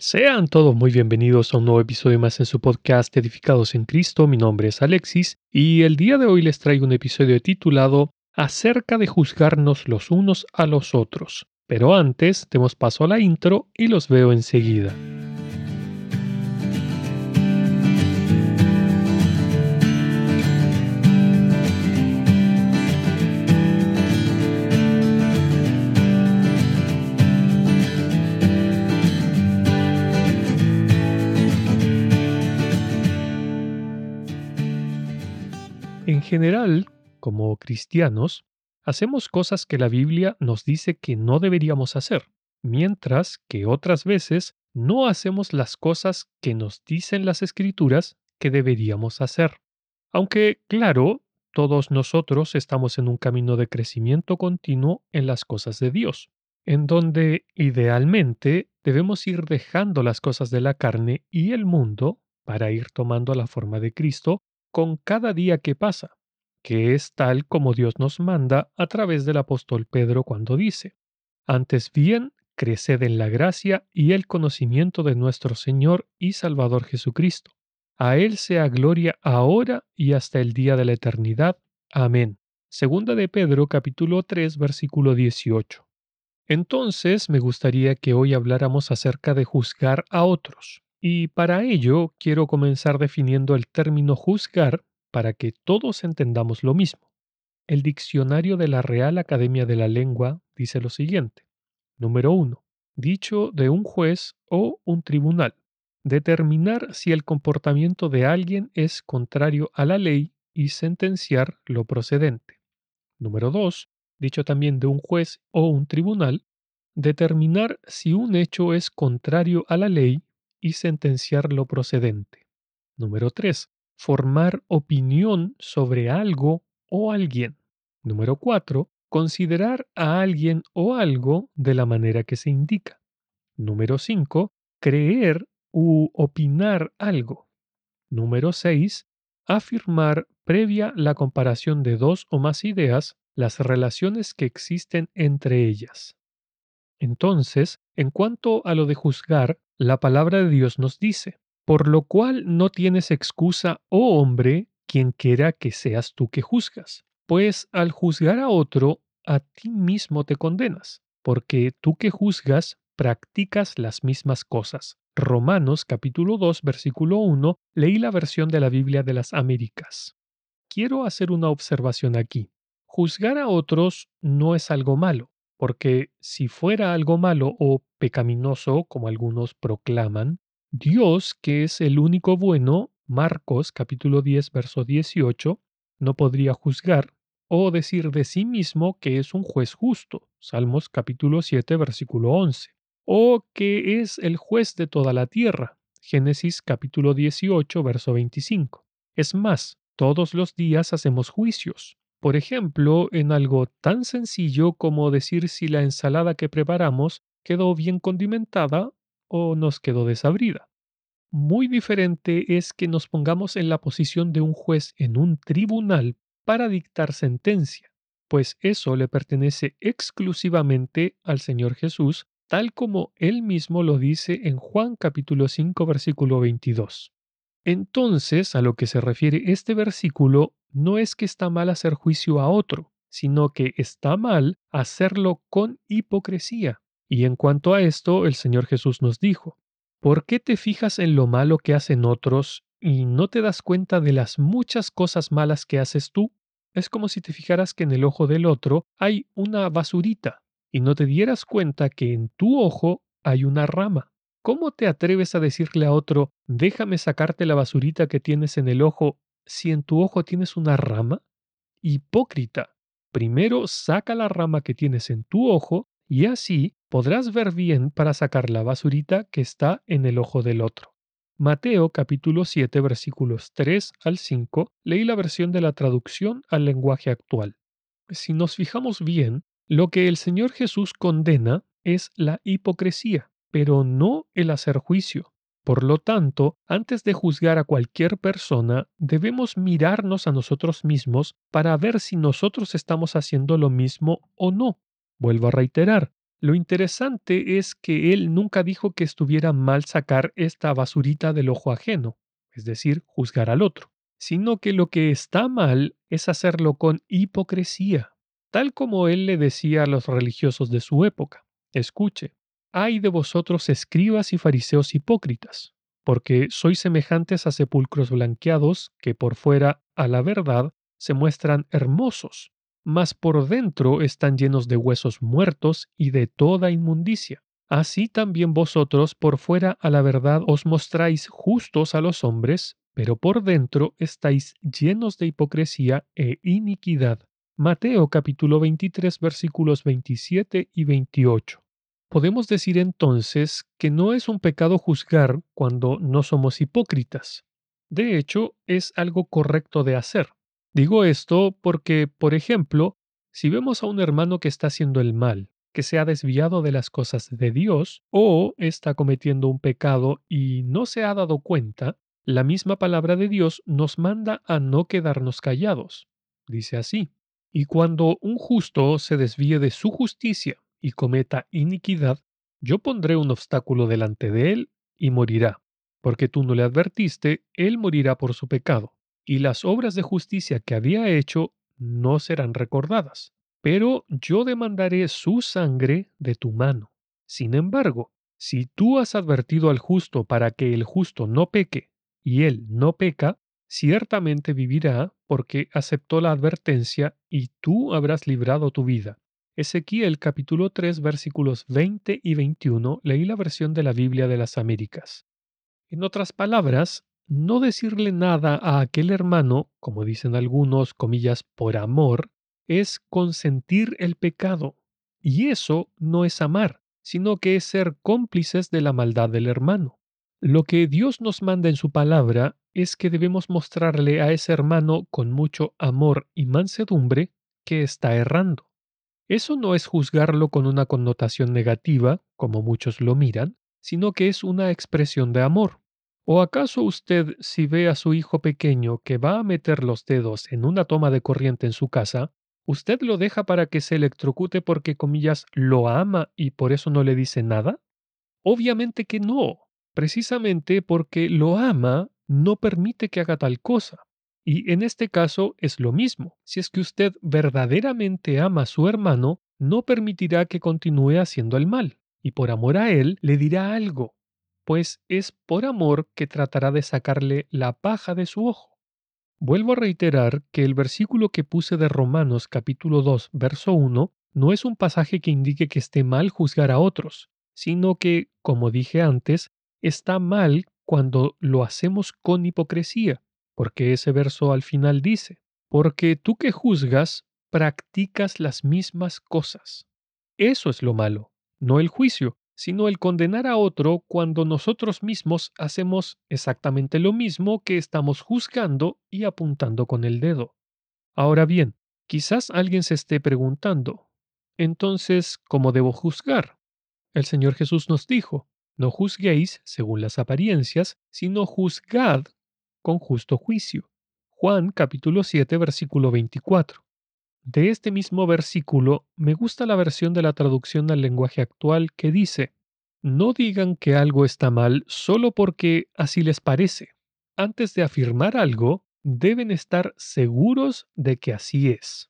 Sean todos muy bienvenidos a un nuevo episodio más en su podcast Edificados en Cristo. Mi nombre es Alexis y el día de hoy les traigo un episodio titulado Acerca de juzgarnos los unos a los otros. Pero antes, demos paso a la intro y los veo enseguida. En general, como cristianos, hacemos cosas que la Biblia nos dice que no deberíamos hacer, mientras que otras veces no hacemos las cosas que nos dicen las escrituras que deberíamos hacer. Aunque, claro, todos nosotros estamos en un camino de crecimiento continuo en las cosas de Dios, en donde idealmente debemos ir dejando las cosas de la carne y el mundo para ir tomando la forma de Cristo con cada día que pasa, que es tal como Dios nos manda a través del apóstol Pedro cuando dice, antes bien, creced en la gracia y el conocimiento de nuestro Señor y Salvador Jesucristo. A Él sea gloria ahora y hasta el día de la eternidad. Amén. Segunda de Pedro capítulo 3 versículo 18. Entonces me gustaría que hoy habláramos acerca de juzgar a otros. Y para ello quiero comenzar definiendo el término juzgar para que todos entendamos lo mismo. El diccionario de la Real Academia de la Lengua dice lo siguiente. Número 1. Dicho de un juez o un tribunal. Determinar si el comportamiento de alguien es contrario a la ley y sentenciar lo procedente. Número 2. Dicho también de un juez o un tribunal. Determinar si un hecho es contrario a la ley y sentenciar lo procedente. Número 3. Formar opinión sobre algo o alguien. Número 4. Considerar a alguien o algo de la manera que se indica. Número 5. Creer u opinar algo. Número 6. Afirmar previa la comparación de dos o más ideas las relaciones que existen entre ellas. Entonces, en cuanto a lo de juzgar, la palabra de Dios nos dice, por lo cual no tienes excusa, oh hombre, quien quiera que seas tú que juzgas, pues al juzgar a otro, a ti mismo te condenas, porque tú que juzgas, practicas las mismas cosas. Romanos capítulo 2 versículo 1, leí la versión de la Biblia de las Américas. Quiero hacer una observación aquí. Juzgar a otros no es algo malo, porque si fuera algo malo o pecaminoso, como algunos proclaman, Dios, que es el único bueno, Marcos capítulo 10, verso 18, no podría juzgar o decir de sí mismo que es un juez justo, Salmos capítulo 7, versículo 11, o que es el juez de toda la tierra, Génesis capítulo 18, verso 25. Es más, todos los días hacemos juicios, por ejemplo, en algo tan sencillo como decir si la ensalada que preparamos quedó bien condimentada o nos quedó desabrida. Muy diferente es que nos pongamos en la posición de un juez en un tribunal para dictar sentencia, pues eso le pertenece exclusivamente al Señor Jesús, tal como él mismo lo dice en Juan capítulo 5 versículo 22. Entonces, a lo que se refiere este versículo, no es que está mal hacer juicio a otro, sino que está mal hacerlo con hipocresía. Y en cuanto a esto, el Señor Jesús nos dijo, ¿por qué te fijas en lo malo que hacen otros y no te das cuenta de las muchas cosas malas que haces tú? Es como si te fijaras que en el ojo del otro hay una basurita y no te dieras cuenta que en tu ojo hay una rama. ¿Cómo te atreves a decirle a otro, déjame sacarte la basurita que tienes en el ojo si en tu ojo tienes una rama? Hipócrita. Primero saca la rama que tienes en tu ojo y así podrás ver bien para sacar la basurita que está en el ojo del otro. Mateo capítulo 7 versículos 3 al 5 leí la versión de la traducción al lenguaje actual. Si nos fijamos bien, lo que el Señor Jesús condena es la hipocresía, pero no el hacer juicio. Por lo tanto, antes de juzgar a cualquier persona, debemos mirarnos a nosotros mismos para ver si nosotros estamos haciendo lo mismo o no. Vuelvo a reiterar, Lo interesante es que él nunca dijo que estuviera mal sacar esta basurita del ojo ajeno, es decir, juzgar al otro, sino que lo que está mal es hacerlo con hipocresía, tal como él le decía a los religiosos de su época. Escuche, hay de vosotros escribas y fariseos hipócritas, porque sois semejantes a sepulcros blanqueados que por fuera, a la verdad, se muestran hermosos, mas por dentro están llenos de huesos muertos y de toda inmundicia. Así también vosotros por fuera a la verdad os mostráis justos a los hombres, pero por dentro estáis llenos de hipocresía e iniquidad. Mateo capítulo 23 versículos 27 y 28. Podemos decir entonces que no es un pecado juzgar cuando no somos hipócritas. De hecho, es algo correcto de hacer. Digo esto porque, por ejemplo, si vemos a un hermano que está haciendo el mal, que se ha desviado de las cosas de Dios o está cometiendo un pecado y no se ha dado cuenta, la misma palabra de Dios nos manda a no quedarnos callados. Dice así, y cuando un justo se desvíe de su justicia y cometa iniquidad, yo pondré un obstáculo delante de él y morirá, porque tú no le advertiste, él morirá por su pecado y las obras de justicia que había hecho no serán recordadas, pero yo demandaré su sangre de tu mano. Sin embargo, si tú has advertido al justo para que el justo no peque, y él no peca, ciertamente vivirá porque aceptó la advertencia y tú habrás librado tu vida. Ezequiel capítulo 3 versículos 20 y 21 leí la versión de la Biblia de las Américas. En otras palabras, no decirle nada a aquel hermano, como dicen algunos, comillas, por amor, es consentir el pecado. Y eso no es amar, sino que es ser cómplices de la maldad del hermano. Lo que Dios nos manda en su palabra es que debemos mostrarle a ese hermano con mucho amor y mansedumbre que está errando. Eso no es juzgarlo con una connotación negativa, como muchos lo miran, sino que es una expresión de amor. ¿O acaso usted, si ve a su hijo pequeño que va a meter los dedos en una toma de corriente en su casa, usted lo deja para que se electrocute porque, comillas, lo ama y por eso no le dice nada? Obviamente que no. Precisamente porque lo ama, no permite que haga tal cosa. Y en este caso es lo mismo. Si es que usted verdaderamente ama a su hermano, no permitirá que continúe haciendo el mal, y por amor a él le dirá algo, pues es por amor que tratará de sacarle la paja de su ojo. Vuelvo a reiterar que el versículo que puse de Romanos capítulo 2, verso 1, no es un pasaje que indique que esté mal juzgar a otros, sino que, como dije antes, está mal cuando lo hacemos con hipocresía, porque ese verso al final dice, porque tú que juzgas, practicas las mismas cosas. Eso es lo malo, no el juicio, sino el condenar a otro cuando nosotros mismos hacemos exactamente lo mismo que estamos juzgando y apuntando con el dedo. Ahora bien, quizás alguien se esté preguntando, entonces, ¿cómo debo juzgar? El Señor Jesús nos dijo, no juzguéis según las apariencias, sino juzgad con justo juicio. Juan capítulo 7 versículo 24. De este mismo versículo me gusta la versión de la traducción al lenguaje actual que dice, no digan que algo está mal solo porque así les parece. Antes de afirmar algo, deben estar seguros de que así es.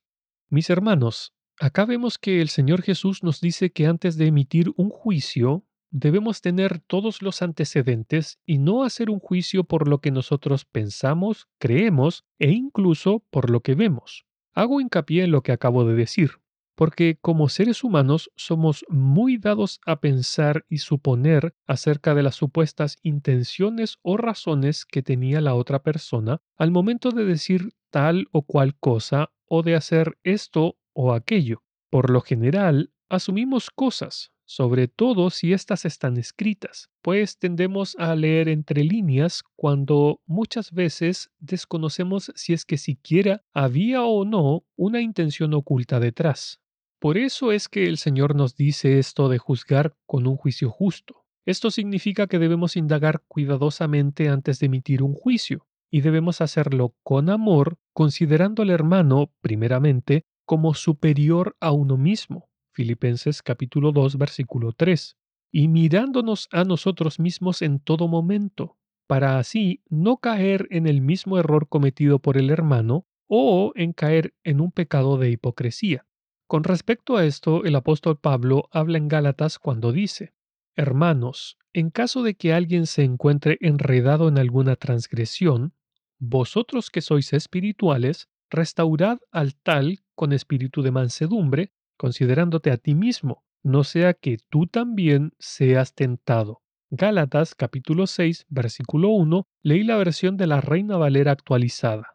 Mis hermanos, acá vemos que el Señor Jesús nos dice que antes de emitir un juicio, debemos tener todos los antecedentes y no hacer un juicio por lo que nosotros pensamos, creemos e incluso por lo que vemos. Hago hincapié en lo que acabo de decir, porque como seres humanos somos muy dados a pensar y suponer acerca de las supuestas intenciones o razones que tenía la otra persona al momento de decir tal o cual cosa o de hacer esto o aquello. Por lo general, asumimos cosas, sobre todo si éstas están escritas, pues tendemos a leer entre líneas cuando muchas veces desconocemos si es que siquiera había o no una intención oculta detrás. Por eso es que el Señor nos dice esto de juzgar con un juicio justo. Esto significa que debemos indagar cuidadosamente antes de emitir un juicio, y debemos hacerlo con amor, considerando al hermano, primeramente, como superior a uno mismo Filipenses capítulo 2 versículo 3, y mirándonos a nosotros mismos en todo momento, para así no caer en el mismo error cometido por el hermano o en caer en un pecado de hipocresía. Con respecto a esto, el apóstol Pablo habla en Gálatas cuando dice, Hermanos, en caso de que alguien se encuentre enredado en alguna transgresión, vosotros que sois espirituales, restaurad al tal con espíritu de mansedumbre, considerándote a ti mismo, no sea que tú también seas tentado. Gálatas capítulo 6, versículo 1, leí la versión de la Reina Valera actualizada.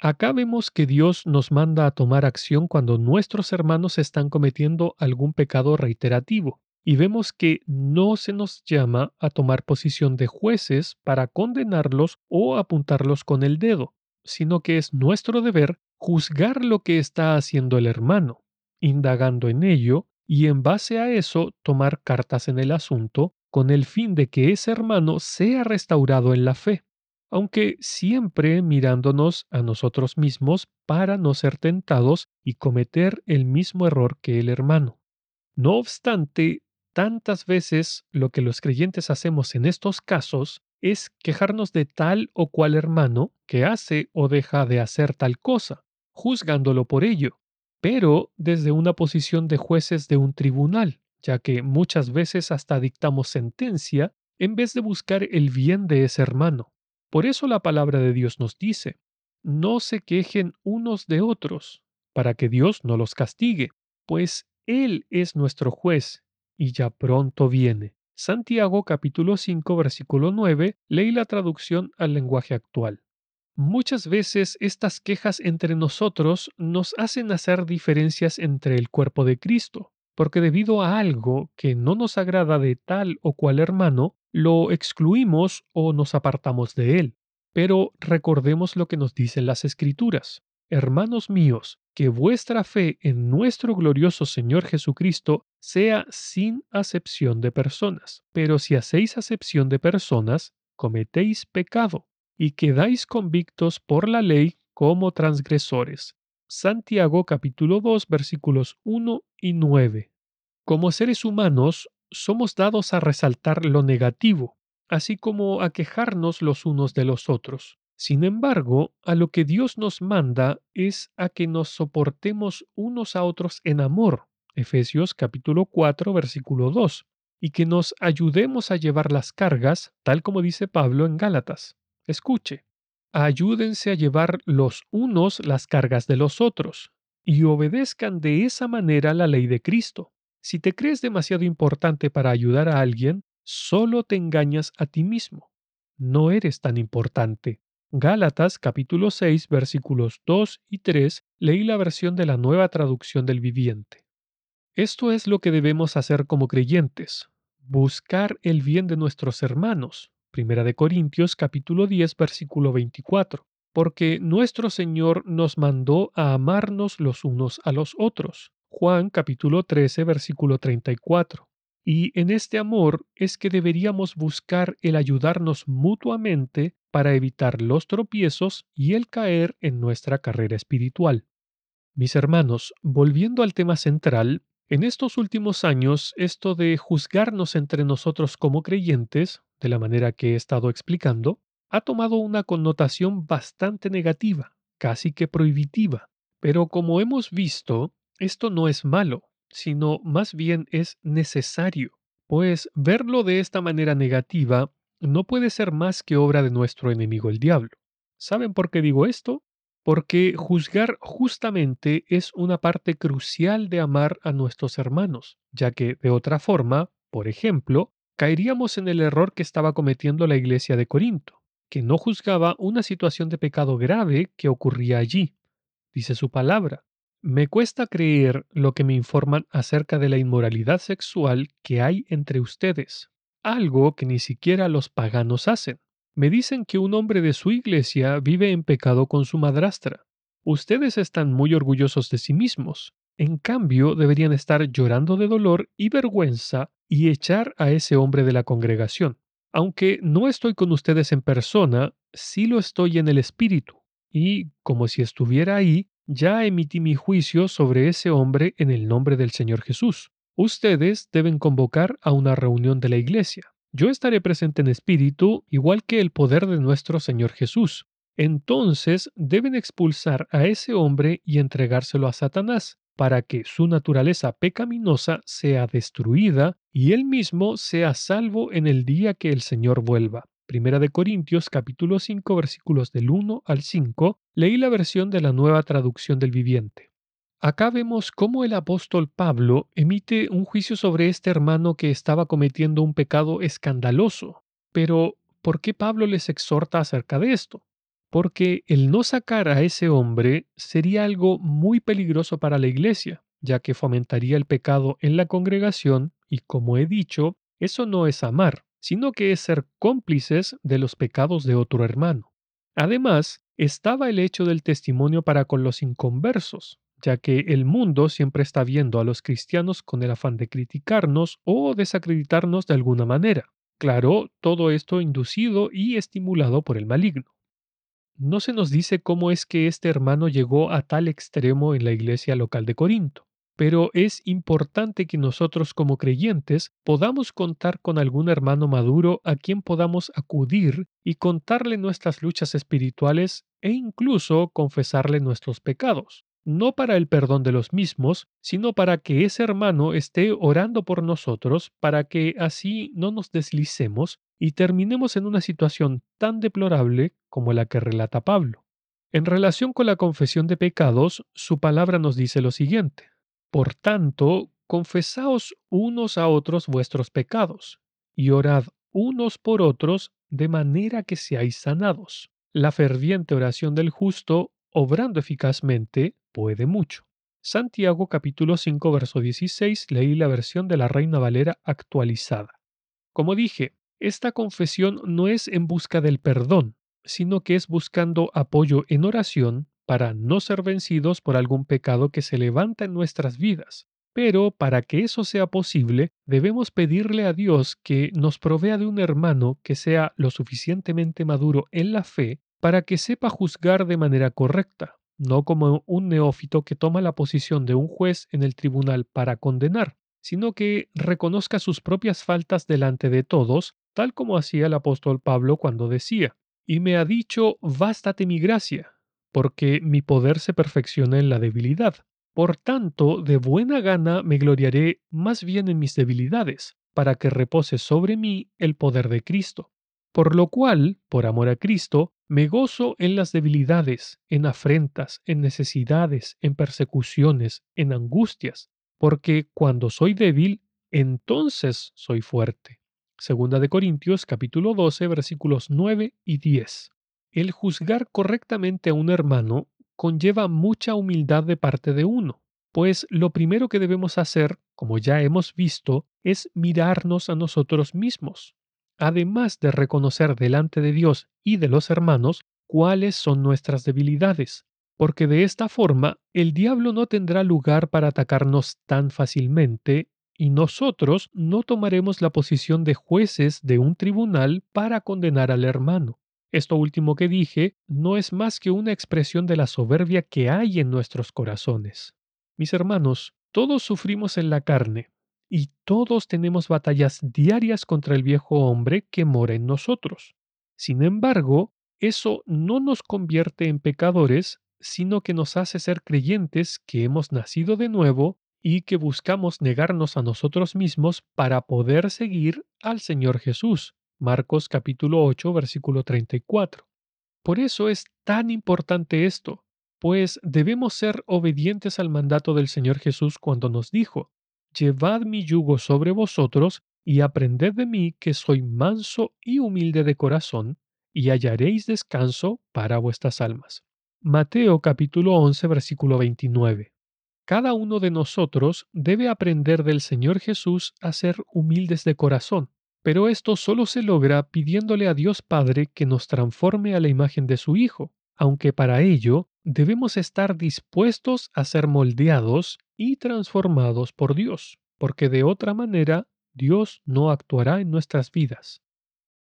Acá vemos que Dios nos manda a tomar acción cuando nuestros hermanos están cometiendo algún pecado reiterativo, y vemos que no se nos llama a tomar posición de jueces para condenarlos o apuntarlos con el dedo, sino que es nuestro deber juzgar lo que está haciendo el hermano, indagando en ello y en base a eso tomar cartas en el asunto con el fin de que ese hermano sea restaurado en la fe, aunque siempre mirándonos a nosotros mismos para no ser tentados y cometer el mismo error que el hermano. No obstante, tantas veces lo que los creyentes hacemos en estos casos es quejarnos de tal o cual hermano que hace o deja de hacer tal cosa, juzgándolo por ello, pero desde una posición de jueces de un tribunal, ya que muchas veces hasta dictamos sentencia en vez de buscar el bien de ese hermano. Por eso la palabra de Dios nos dice, no se quejen unos de otros, para que Dios no los castigue, pues Él es nuestro juez y ya pronto viene. Santiago capítulo 5 versículo 9, leí la traducción al lenguaje actual. Muchas veces estas quejas entre nosotros nos hacen hacer diferencias entre el cuerpo de Cristo, porque debido a algo que no nos agrada de tal o cual hermano, lo excluimos o nos apartamos de él. Pero recordemos lo que nos dicen las Escrituras. Hermanos míos, que vuestra fe en nuestro glorioso Señor Jesucristo sea sin acepción de personas. Pero si hacéis acepción de personas, cometéis pecado y quedáis convictos por la ley como transgresores. Santiago capítulo 2 versículos 1 y 9. Como seres humanos, somos dados a resaltar lo negativo, así como a quejarnos los unos de los otros. Sin embargo, a lo que Dios nos manda es a que nos soportemos unos a otros en amor, Efesios capítulo 4 versículo 2, y que nos ayudemos a llevar las cargas, tal como dice Pablo en Gálatas. Escuche, ayúdense a llevar los unos las cargas de los otros, y obedezcan de esa manera la ley de Cristo. Si te crees demasiado importante para ayudar a alguien, solo te engañas a ti mismo. No eres tan importante. Gálatas capítulo 6 versículos 2 y 3 leí la versión de la nueva traducción del viviente. Esto es lo que debemos hacer como creyentes, buscar el bien de nuestros hermanos. Primera de Corintios capítulo 10 versículo 24. Porque nuestro Señor nos mandó a amarnos los unos a los otros. Juan capítulo 13 versículo 34. Y en este amor es que deberíamos buscar el ayudarnos mutuamente para evitar los tropiezos y el caer en nuestra carrera espiritual. Mis hermanos, volviendo al tema central, en estos últimos años esto de juzgarnos entre nosotros como creyentes, de la manera que he estado explicando, ha tomado una connotación bastante negativa, casi que prohibitiva. Pero como hemos visto, esto no es malo, sino más bien es necesario, pues verlo de esta manera negativa no puede ser más que obra de nuestro enemigo el diablo. ¿Saben por qué digo esto? Porque juzgar justamente es una parte crucial de amar a nuestros hermanos, ya que de otra forma, por ejemplo, caeríamos en el error que estaba cometiendo la iglesia de Corinto, que no juzgaba una situación de pecado grave que ocurría allí. Dice su palabra, me cuesta creer lo que me informan acerca de la inmoralidad sexual que hay entre ustedes, algo que ni siquiera los paganos hacen. Me dicen que un hombre de su iglesia vive en pecado con su madrastra. Ustedes están muy orgullosos de sí mismos. En cambio, deberían estar llorando de dolor y vergüenza y echar a ese hombre de la congregación. Aunque no estoy con ustedes en persona, sí lo estoy en el espíritu. Y, como si estuviera ahí, ya emití mi juicio sobre ese hombre en el nombre del Señor Jesús. Ustedes deben convocar a una reunión de la iglesia. Yo estaré presente en espíritu, igual que el poder de nuestro Señor Jesús. Entonces deben expulsar a ese hombre y entregárselo a Satanás, para que su naturaleza pecaminosa sea destruida y él mismo sea salvo en el día que el Señor vuelva. Primera de Corintios capítulo 5 versículos del 1 al 5, leí la versión de la nueva traducción del viviente. Acá vemos cómo el apóstol Pablo emite un juicio sobre este hermano que estaba cometiendo un pecado escandaloso. Pero, ¿por qué Pablo les exhorta acerca de esto? Porque el no sacar a ese hombre sería algo muy peligroso para la iglesia, ya que fomentaría el pecado en la congregación y, como he dicho, eso no es amar, sino que es ser cómplices de los pecados de otro hermano. Además, estaba el hecho del testimonio para con los inconversos, ya que el mundo siempre está viendo a los cristianos con el afán de criticarnos o desacreditarnos de alguna manera. Claro, todo esto inducido y estimulado por el maligno. No se nos dice cómo es que este hermano llegó a tal extremo en la iglesia local de Corinto pero es importante que nosotros como creyentes podamos contar con algún hermano maduro a quien podamos acudir y contarle nuestras luchas espirituales e incluso confesarle nuestros pecados, no para el perdón de los mismos, sino para que ese hermano esté orando por nosotros para que así no nos deslicemos y terminemos en una situación tan deplorable como la que relata Pablo. En relación con la confesión de pecados, su palabra nos dice lo siguiente. Por tanto, confesaos unos a otros vuestros pecados, y orad unos por otros de manera que seáis sanados. La ferviente oración del justo, obrando eficazmente, puede mucho. Santiago capítulo 5 verso 16 leí la versión de la Reina Valera actualizada. Como dije, esta confesión no es en busca del perdón, sino que es buscando apoyo en oración para no ser vencidos por algún pecado que se levanta en nuestras vidas. Pero para que eso sea posible, debemos pedirle a Dios que nos provea de un hermano que sea lo suficientemente maduro en la fe para que sepa juzgar de manera correcta, no como un neófito que toma la posición de un juez en el tribunal para condenar, sino que reconozca sus propias faltas delante de todos, tal como hacía el apóstol Pablo cuando decía, y me ha dicho, bástate mi gracia, porque mi poder se perfecciona en la debilidad. Por tanto, de buena gana me gloriaré más bien en mis debilidades, para que repose sobre mí el poder de Cristo. Por lo cual, por amor a Cristo, me gozo en las debilidades, en afrentas, en necesidades, en persecuciones, en angustias, porque cuando soy débil, entonces soy fuerte. Segunda de Corintios capítulo 12 versículos 9 y 10. El juzgar correctamente a un hermano conlleva mucha humildad de parte de uno, pues lo primero que debemos hacer, como ya hemos visto, es mirarnos a nosotros mismos, además de reconocer delante de Dios y de los hermanos cuáles son nuestras debilidades, porque de esta forma el diablo no tendrá lugar para atacarnos tan fácilmente y nosotros no tomaremos la posición de jueces de un tribunal para condenar al hermano. Esto último que dije no es más que una expresión de la soberbia que hay en nuestros corazones. Mis hermanos, todos sufrimos en la carne y todos tenemos batallas diarias contra el viejo hombre que mora en nosotros. Sin embargo, eso no nos convierte en pecadores, sino que nos hace ser creyentes que hemos nacido de nuevo y que buscamos negarnos a nosotros mismos para poder seguir al Señor Jesús, Marcos capítulo 8, versículo 34. Por eso es tan importante esto, pues debemos ser obedientes al mandato del Señor Jesús cuando nos dijo, Llevad mi yugo sobre vosotros y aprended de mí que soy manso y humilde de corazón, y hallaréis descanso para vuestras almas. Mateo capítulo 11 versículo 29. Cada uno de nosotros debe aprender del Señor Jesús a ser humildes de corazón, pero esto solo se logra pidiéndole a Dios Padre que nos transforme a la imagen de su Hijo, aunque para ello debemos estar dispuestos a ser moldeados y transformados por Dios, porque de otra manera Dios no actuará en nuestras vidas.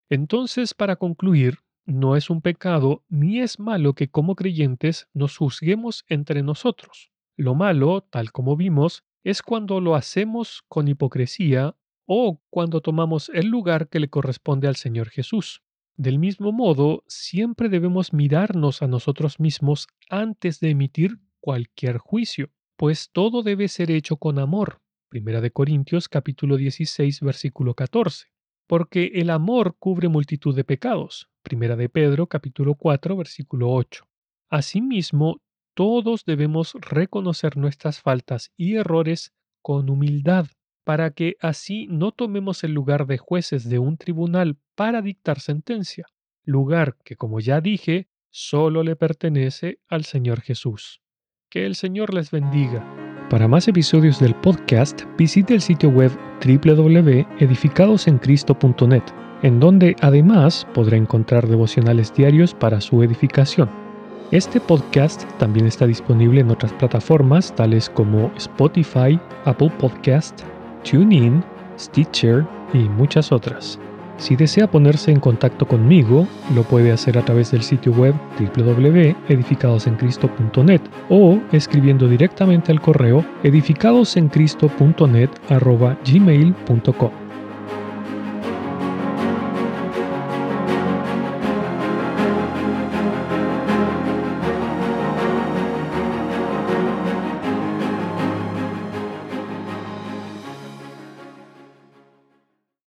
Entonces, para concluir, no es un pecado ni es malo que como creyentes nos juzguemos entre nosotros. Lo malo, tal como vimos, es cuando lo hacemos con hipocresía o cuando tomamos el lugar que le corresponde al Señor Jesús. Del mismo modo, siempre debemos mirarnos a nosotros mismos antes de emitir cualquier juicio, pues todo debe ser hecho con amor. Primera de Corintios capítulo 16 versículo 14. Porque el amor cubre multitud de pecados. Primera de Pedro capítulo 4 versículo 8. Asimismo, todos debemos reconocer nuestras faltas y errores con humildad para que así no tomemos el lugar de jueces de un tribunal para dictar sentencia, lugar que, como ya dije, solo le pertenece al Señor Jesús. Que el Señor les bendiga. Para más episodios del podcast, visite el sitio web www.edificadosencristo.net, en donde además podrá encontrar devocionales diarios para su edificación. Este podcast también está disponible en otras plataformas tales como Spotify, Apple Podcast, TuneIn, Stitcher y muchas otras. Si desea ponerse en contacto conmigo, lo puede hacer a través del sitio web www.edificadosencristo.net o escribiendo directamente al correo edificadosencristo.net@gmail.com.